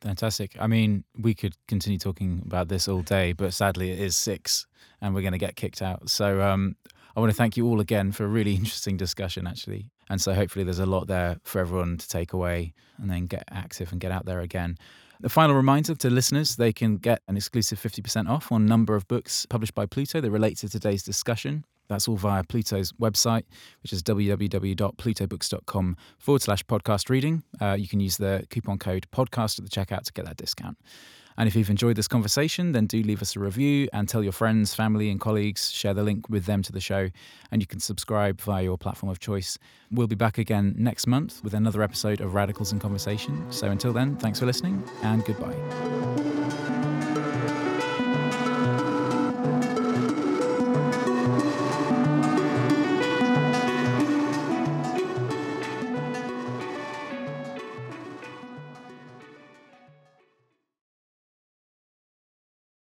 Fantastic. I mean, we could continue talking about this all day, but sadly it is six and we're going to get kicked out. So um, I want to thank you all again for a really interesting discussion, actually. And so hopefully there's a lot there for everyone to take away and then get active and get out there again. The final reminder to listeners they can get an exclusive 50% off on a number of books published by Pluto that relate to today's discussion. That's all via Pluto's website, which is www.plutobooks.com forward slash podcast reading. Uh, you can use the coupon code podcast at the checkout to get that discount. And if you've enjoyed this conversation, then do leave us a review and tell your friends, family, and colleagues. Share the link with them to the show, and you can subscribe via your platform of choice. We'll be back again next month with another episode of Radicals in Conversation. So until then, thanks for listening and goodbye.